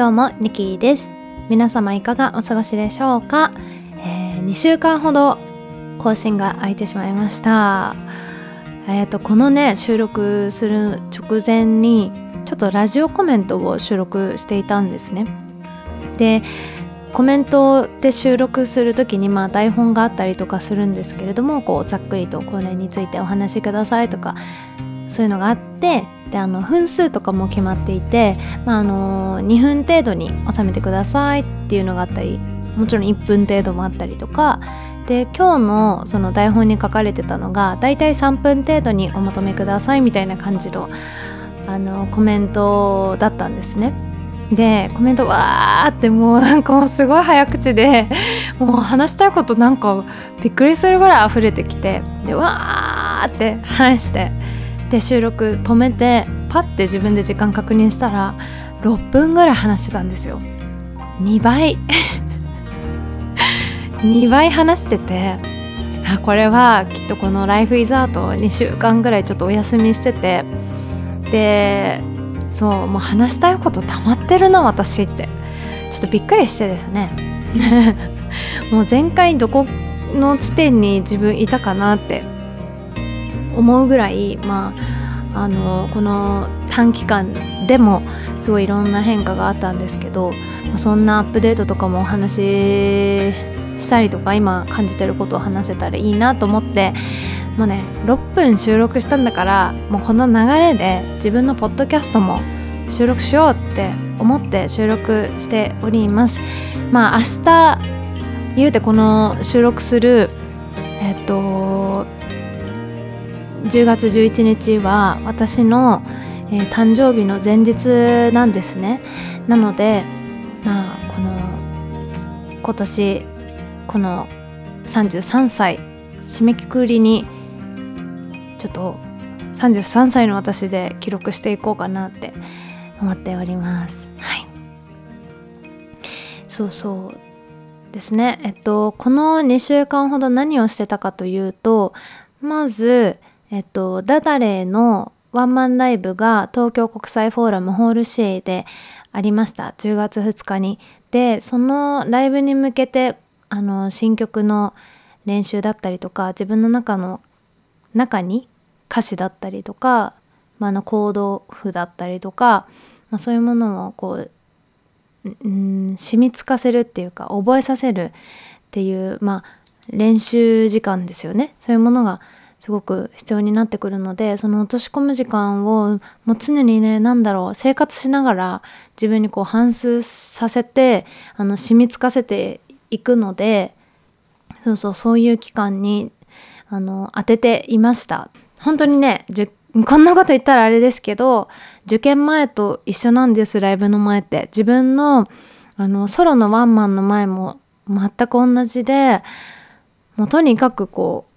どうもニキです。皆様いかがお過ごしでしょうか、えー、2週間ほど更新が空いてしまいました。えっ、ー、とこのね収録する直前にちょっとラジオコメントを収録していたんですね。でコメントで収録する時にまあ台本があったりとかするんですけれどもこうざっくりとこれについてお話しくださいとかそういうのがあってであの分数とかも決まっていて、まあ、あの2分程度に収めてくださいっていうのがあったりもちろん1分程度もあったりとかで今日のその台本に書かれてたのがだいたい3分程度にお求めくださいみたいな感じのあのコメントだったんですね。でコメントわーってもうなんかもうすごい早口でもう話したいことなんかびっくりするぐらい溢れてきてでわーって話してで収録止めてパッて自分で時間確認したら6分ぐらい話してたんですよ。2倍。2倍話しててあこれはきっとこの「ライフイズアート2週間ぐらいちょっとお休みしててでそうもう話したいこと溜まってるな私って。ちょっとびっくりしてですね。もう前回どこの地点に自分いたかなって思うぐらいまああのこの短期間でもすごいいろんな変化があったんですけど、まあ、そんなアップデートとかもお話ししたりとか今感じてることを話せたらいいなと思ってもうね6分収録したんだからもうこの流れで自分のポッドキャストも収録しようって思って収録しております。まあ明日言うてこの収録するえっと10月11日は私の、えー、誕生日の前日なんですね。なのでまあこの今年この33歳締めくくりにちょっと33歳の私で記録していこうかなって思っております。はい。そうそう。ですね。えっとこの2週間ほど何をしてたかというとまずえっと、ダダレーのワンマンライブが東京国際フォーラムホールシェイでありました10月2日に。でそのライブに向けてあの新曲の練習だったりとか自分の中の中に歌詞だったりとか、まあ、のコード譜だったりとか、まあ、そういうものをこう、うん、染みつかせるっていうか覚えさせるっていう、まあ、練習時間ですよねそういうものがすごく必要になってくるのでその落とし込む時間をもう常にね何だろう生活しながら自分にこう反芻させてあの染みつかせていくのでそうそうそういう期間にあの当てていました。本当にねこんなこと言ったらあれですけど受験前と一緒なんですライブの前って。自分のあのソロのワンマンの前も全く同じでもうとにかくこう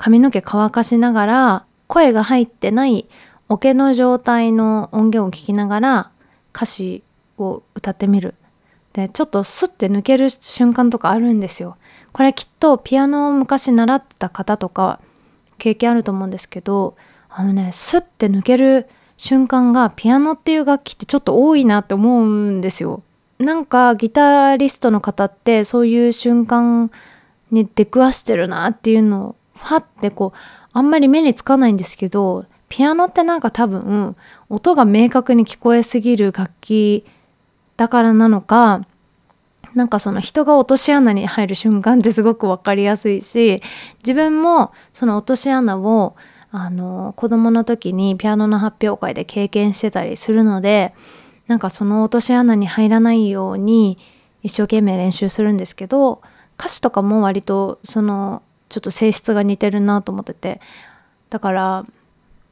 髪の毛乾かしながら声が入ってないオケの状態の音源を聞きながら歌詞を歌ってみる。でちょっとスッて抜ける瞬間とかあるんですよ。これきっとピアノを昔習ってた方とか経験あると思うんですけどあのねスッて抜ける瞬間がピアノっていう楽器ってちょっと多いなって思うんですよ。なんかギタリストの方ってそういう瞬間に出くわしてるなっていうのをはってこうあんまり目につかないんですけどピアノってなんか多分音が明確に聞こえすぎる楽器だからなのかなんかその人が落とし穴に入る瞬間ってすごく分かりやすいし自分もその落とし穴をあの子供の時にピアノの発表会で経験してたりするのでなんかその落とし穴に入らないように一生懸命練習するんですけど歌詞とかも割とそのちょっと性質が似てるなと思ってて。だから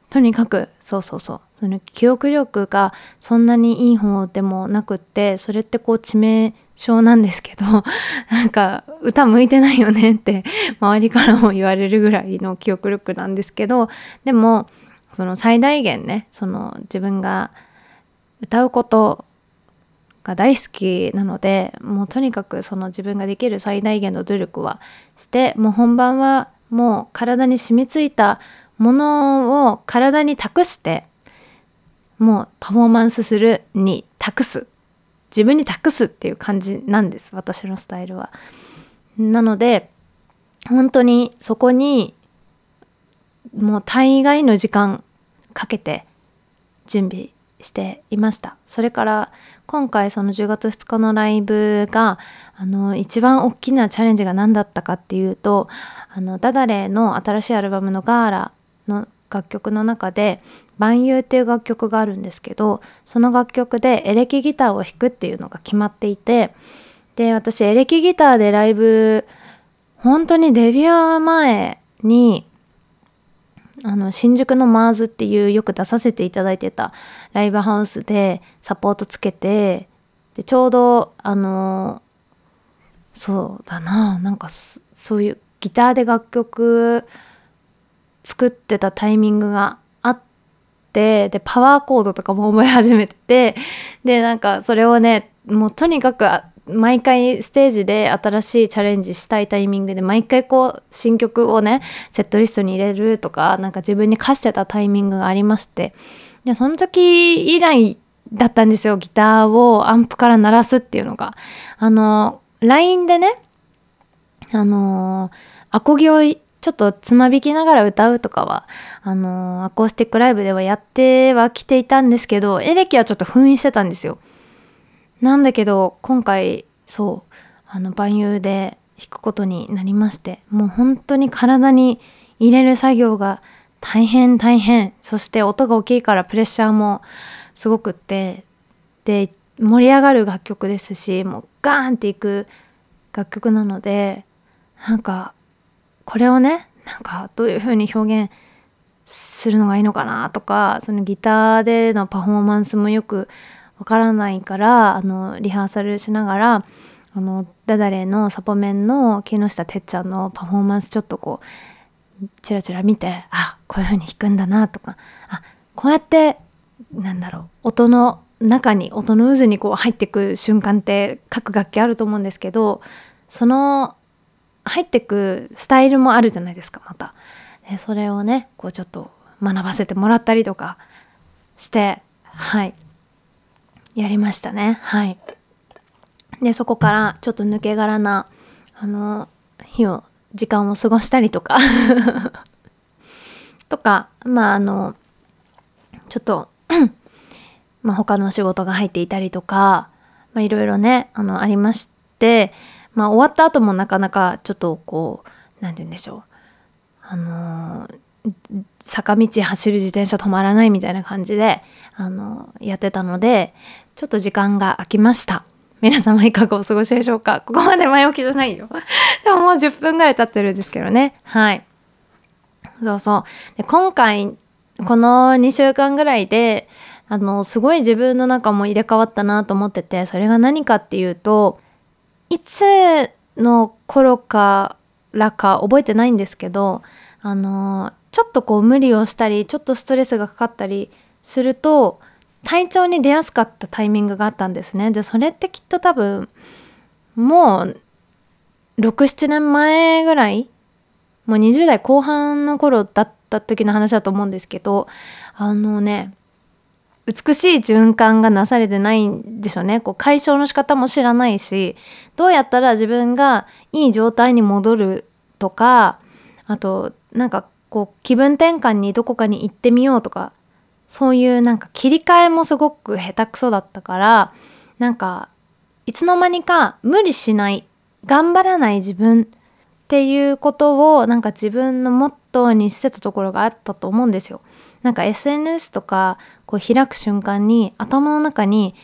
とにかくそうそうそう。その記憶力がそんなにいい方でもなくってそれってこう致命傷なんですけど なんか歌向いてないよねって周りからも言われるぐらいの記憶力なんですけどでもその最大限ねその自分が歌うことが大好きなのでもうとにかくその自分ができる最大限の努力はしてもう本番はもう体に染みついたものを体に託してもうパフォーマンスするに託す自分に託すっていう感じなんです私のスタイルは。なので本当にそこにもう大概の時間かけて準備していました。それから今回その10月2日のライブがあの一番大きなチャレンジが何だったかっていうとあのダダレの新しいアルバムの「ガーラ」の楽曲の中で「万有」っていう楽曲があるんですけどその楽曲でエレキギターを弾くっていうのが決まっていてで私エレキギターでライブ本当にデビュー前にあの新宿のマーズっていうよく出させていただいてたライブハウスでサポートつけてでちょうどあのそうだななんかそういうギターで楽曲作ってたタイミングがあってでパワーコードとかも覚え始めててでなんかそれをねもうとにかく毎回ステージで新しいチャレンジしたいタイミングで毎回こう新曲をねセットリストに入れるとかなんか自分に課してたタイミングがありましてでその時以来だったんですよギターをアンプから鳴らすっていうのがあの LINE でねあのアコギをちょっとつま弾きながら歌うとかは、あのアコースティックライブではやってはきていたんですけど、エレキはちょっと封印してたんですよ。なんだけど今回そうあの万有で弾くことになりましてもう本当に体に入れる作業が大変大変。そして音が大きいからプレッシャーもすごくってで盛り上がる楽曲ですしもうガーンっていく楽曲なのでなんかこれをねなんかどういう風に表現するのがいいのかなとかそのギターでのパフォーマンスもよくわからないからあのリハーサルしながらあのダダレのサポメンの木下てっちゃんのパフォーマンスちょっとこうチラチラ見てあこういう風に弾くんだなとかあこうやってなんだろう音の中に音の渦にこう入ってく瞬間って各楽器あると思うんですけどその入ってくスタイルもあるじゃないですかまた。でそれをねこうちょっと学ばせてもらったりとかしてはいやりましたね。はい。でそこからちょっと抜け殻なあの日を時間を過ごしたりとか とかまああのちょっと まあ他の仕事が入っていたりとかまあいろいろねあのありましてまあ終わった後もなかなかちょっとこう何て言うんでしょう。あのー坂道走る自転車止まらないみたいな感じで、あの、やってたので、ちょっと時間が空きました。皆様いかがお過ごしでしょうか？ここまで前置きじゃないよ。でももう10分ぐらい経ってるんですけどね。はい。そうそう。で今回、この2週間ぐらいで、あの、すごい自分の中も入れ替わったなと思ってて、それが何かっていうと、いつの頃からか覚えてないんですけど、あの、ちょっとこう無理をしたりちょっとストレスがかかったりすると体調に出やすかったタイミングがあったんですね。でそれってきっと多分もう67年前ぐらいもう20代後半の頃だった時の話だと思うんですけどあのね美しい循環がなされてないんでしょうね。こう解消の仕方も知らないしどうやったら自分がいい状態に戻るとかあとなんかこう気分転換にどこかに行ってみようとかそういうなんか切り替えもすごく下手くそだったからなんかいつの間にか無理しない頑張らない自分っていうことをなんか自分のモットーにしてたところがあったと思うんですよ。なんか SNS とかこう開く瞬間に頭の中に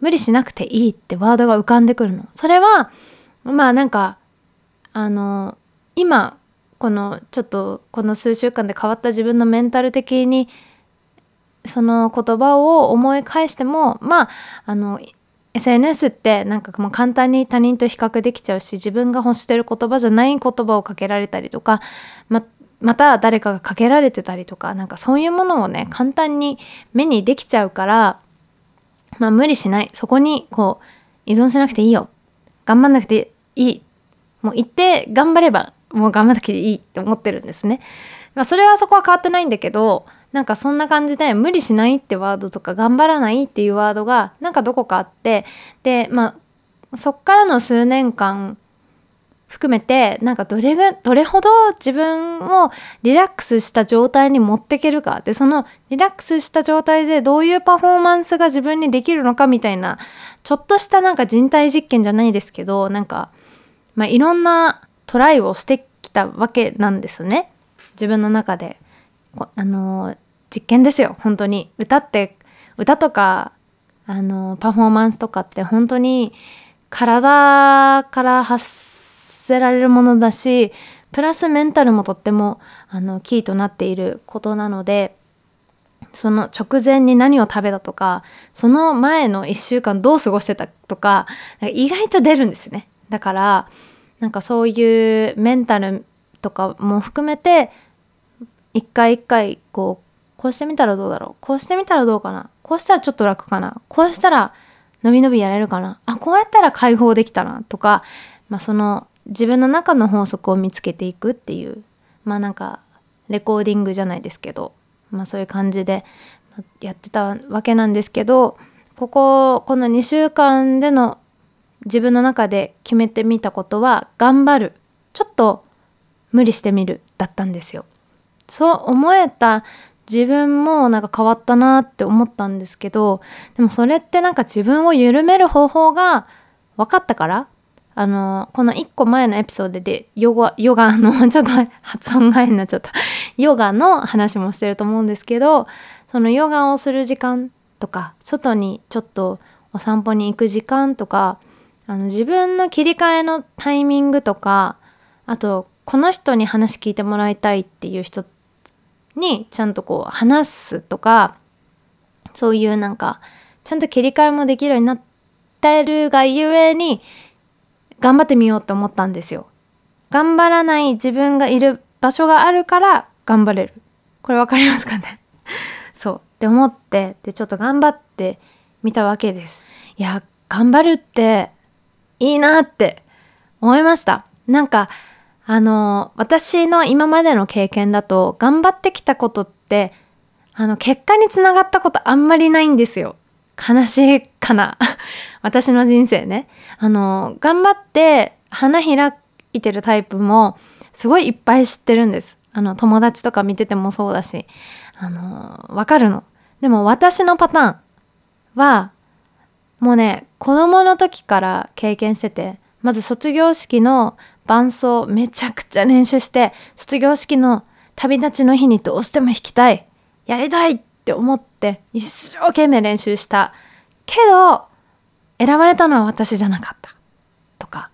無理しなくていいってワードが浮かんでくるの。それはまあなんかあの今このちょっとこの数週間で変わった自分のメンタル的にその言葉を思い返してもまああの SNS ってなんかもう簡単に他人と比較できちゃうし自分が欲してる言葉じゃない言葉をかけられたりとかままた誰かがかけられてたりとかなんかそういうものをね簡単に目にできちゃうからまあ無理しない。そこにこう依存しなくていいよ。頑張んなくていい。もう行って頑張ればもう頑張らなきゃいいって思ってるんですね。まあ、それはそこは変わってないんだけどなんかそんな感じで無理しないってワードとか頑張らないっていうワードがなんかどこかあってでまあそっからの数年間含めてなんかどれがどれほど自分をリラックスした状態に持っていけるかでそのリラックスした状態でどういうパフォーマンスが自分にできるのかみたいなちょっとしたなんか人体実験じゃないですけどなんか、まあ、いろんなトライをしてたわけなんですね。自分の中で。あの実験ですよ。本当に。歌って歌とかあのパフォーマンスとかって本当に体から発せられるものだしプラスメンタルもとってもあのキーとなっていることなのでその直前に何を食べたとかその前の1週間どう過ごしてたとか意外と出るんですね。だからなんかそういうメンタルとかも含めて一回一回こうこうしてみたらどうだろう？こうしてみたらどうかな？こうしたらちょっと楽かな？こうしたら伸び伸びやれるかな？あこうやったら解放できたなとか、まあ、その自分の中の法則を見つけていくっていうまあなんかレコーディングじゃないですけど、まあ、そういう感じでやってたわけなんですけどこここの2週間での自分の中で決めてみたことは頑張る。ちょっと無理してみるだったんですよ。そう思えた自分もなんか変わったなって思ったんですけどでもそれってなんか自分を緩める方法が分かったから。あのこの1個前のエピソードでヨガヨガの ちょっと発音が変になっちゃった。ヨガの話もしてると思うんですけどそのヨガをする時間とか外にちょっとお散歩に行く時間とかあの自分の切り替えのタイミングとかあとこの人に話聞いてもらいたいっていう人にちゃんとこう話すとかそういうなんかちゃんと切り替えもできるようになってるがゆえに頑張ってみようと思ったんですよ。頑張らない自分がいる場所があるから頑張れる。これわかりますかね？そうって思ってでちょっと頑張ってみたわけです。いや頑張るっていいなって思いました。なんかあの私の今までの経験だと頑張ってきたことってあの結果につながったことあんまりないんですよ。悲しいかな 私の人生ね。あの頑張って花開いてるタイプもすごいいっぱい知ってるんです。あの友達とか見ててもそうだしあのわかるの。でも私のパターンはもうね子供の時から経験しててまず卒業式の伴奏めちゃくちゃ練習して卒業式の旅立ちの日にどうしても弾きたいやりたいって思って一生懸命練習した。けど選ばれたのは私じゃなかった。とか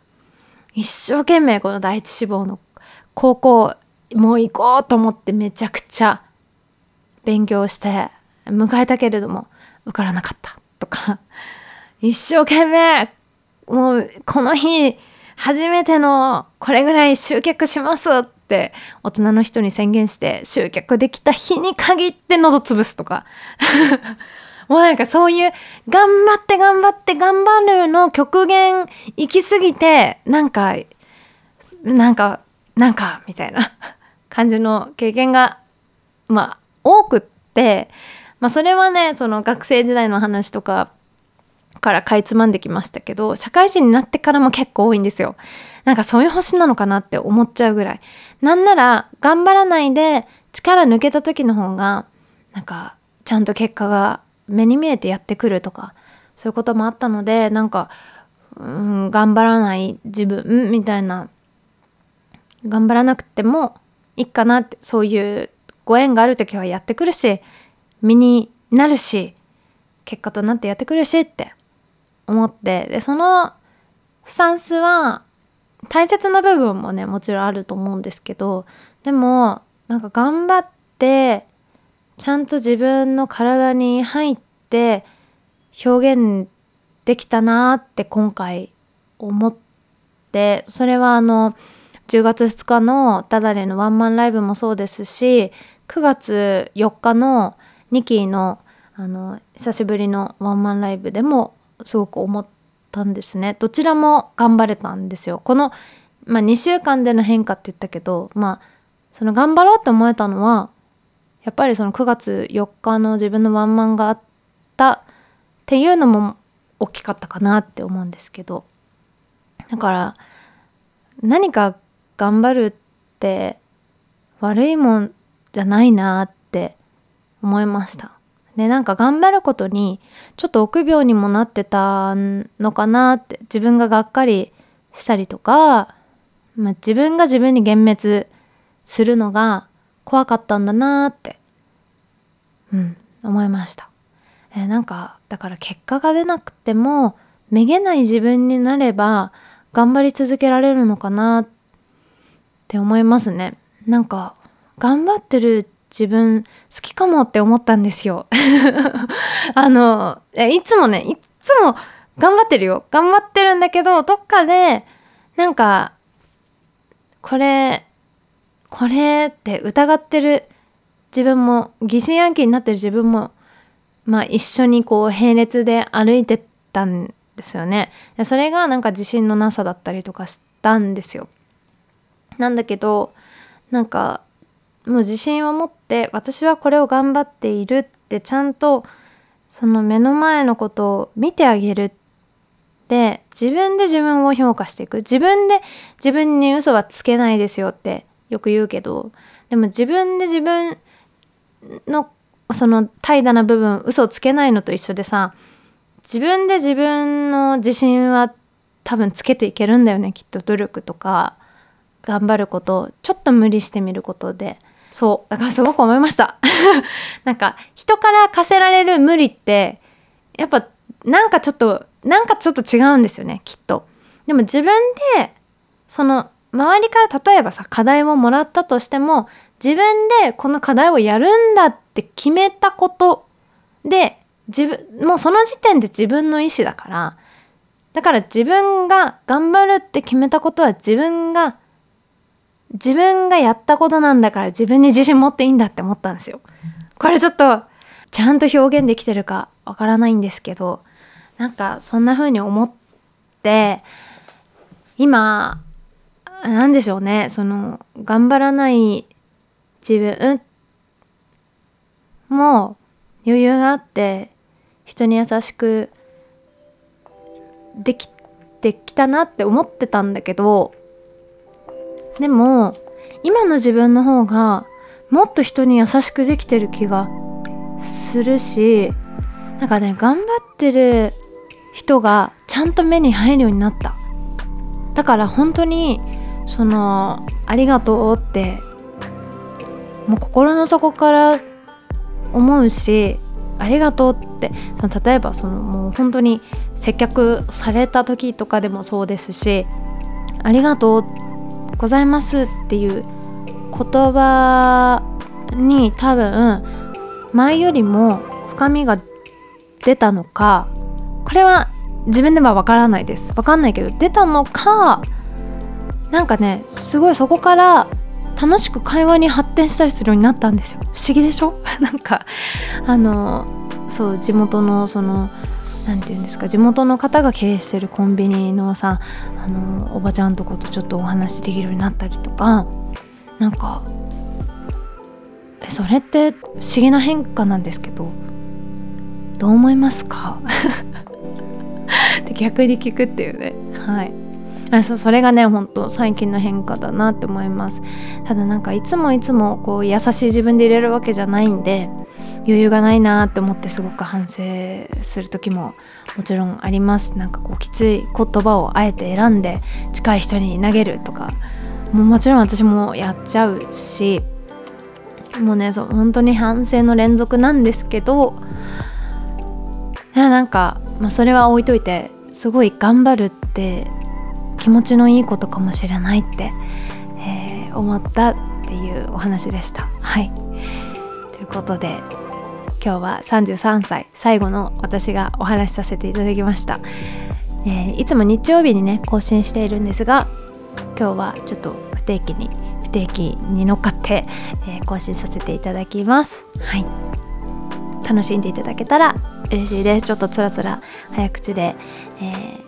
一生懸命この第一志望の高校もう行こうと思ってめちゃくちゃ勉強して迎えたけれども受からなかった。一生懸命もうこの日初めてのこれぐらい集客しますって大人の人に宣言して集客できた日に限って喉潰すとか。もうなんかそういう頑張って頑張って頑張るの極限行き過ぎてなんかなんかなんかみたいな感じの経験がまあ多くって、まあ、それはねその学生時代の話とかからかいつまんできましたけど社会人になってからも結構多いんですよ。なんかそういう星なのかなって思っちゃうぐらい。なんなら頑張らないで力抜けた時の方がなんかちゃんと結果が目に見えてやってくるとかそういうこともあったのでなんかうん頑張らない自分みたいな頑張らなくてもいいかなってそういうご縁がある時はやってくるし身になるし結果となってやってくるしって思ってでそのスタンスは大切な部分もねもちろんあると思うんですけどでもなんか頑張ってちゃんと自分の体に入って表現できたなって今回思ってそれはあの10月2日のダダレのワンマンライブもそうですし9月4日のニキーのあの久しぶりのワンマンライブでもすごく思ったんですね。どちらも頑張れたんですよ。この、まあ、2週間での変化って言ったけどまあその頑張ろうって思えたのはやっぱりその9月4日の自分のワンマンがあったっていうのも大きかったかなって思うんですけど。だから何か頑張るって悪いもんじゃないなって思いました。でなんか頑張ることにちょっと臆病にもなってたのかなって自分ががっかりしたりとか、まあ、自分が自分に幻滅するのが怖かったんだなってうん思いました。え、なんかだから結果が出なくてもめげない自分になれば頑張り続けられるのかなって思いますね。なんか頑張ってる自分好きかもって思ったんですよ。あのいつもねいつも頑張ってるよ頑張ってるんだけどどっかでなんかこれこれって疑ってる自分も疑心暗鬼になってる自分もまあ一緒にこう並列で歩いてたんですよね。それがなんか自信のなさだったりとかしたんですよ。なんだけどなんかもう自信を持って私はこれを頑張っているってちゃんとその目の前のことを見てあげるって自分で自分を評価していく。自分で自分に嘘はつけないですよってよく言うけどでも自分で自分のその怠惰な部分嘘をつけないのと一緒でさ自分で自分の自信は多分つけていけるんだよねきっと努力とか。頑張ることちょっと無理してみることで。そう。だからすごく思いました。なんか人から課せられる無理ってやっぱなんかちょっとなんかちょっと違うんですよねきっと。でも自分でその周りから例えばさ課題をもらったとしても自分でこの課題をやるんだって決めたことで自分もうその時点で自分の意思だからだから自分が頑張るって決めたことは自分が自分がやったことなんだから自分に自信持っていいんだって思ったんですよ。これちょっとちゃんと表現できてるかわからないんですけどなんかそんな風に思って今何でしょうねその頑張らない自分も余裕があって人に優しくできてきたなって思ってたんだけどでも今の自分の方がもっと人に優しくできてる気がするしなんかね頑張ってる人がちゃんと目に入るようになった。だから本当にそのありがとうってもう心の底から思うしありがとうってその例えばそのもう本当に接客された時とかでもそうですしありがとうございますっていう言葉に多分前よりも深みが出たのかこれは自分ではわからないです。わかんないけど出たのかなんかねすごいそこから楽しく会話に発展したりするようになったんですよ。不思議でしょ？なんかあのそう地元のその何て言うんですか地元の方が経営してるコンビニのさあのおばちゃんとことちょっとお話できるようになったりとかなんかそれって不思議な変化なんですけどどう思いますか？って逆に聞くっていうね。はい。あそそれがね本当最近の変化だなって思います。ただなんかいつもいつもこう優しい自分で入れるわけじゃないんで余裕がないなって思ってすごく反省する時ももちろんありますなんかこうきつい言葉をあえて選んで近い人に投げるとかもうもちろん私もやっちゃうしもうねそう本当に反省の連続なんですけどなんか、まあ、それは置いといてすごい頑張るって気持ちのいいことかもしれないって、えー、思ったっていうお話でした。はいことで今日は33歳最後の私がお話しさせていただきました、えー、いつも日曜日にね更新しているんですが今日はちょっと不定期に不定期に乗っかって、えー、更新させていただきます。はい。楽しんでいただけたら嬉しいです。ちょっとつらつら早口で、え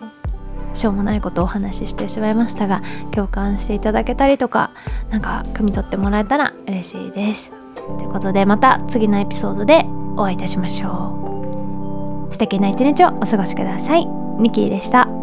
ー、しょうもないことをお話ししてしまいましたが共感していただけたりとかなんか汲み取ってもらえたら嬉しいです。ということでまた次のエピソードでお会いいたしましょう。素敵な一日をお過ごしください。ミキーでした。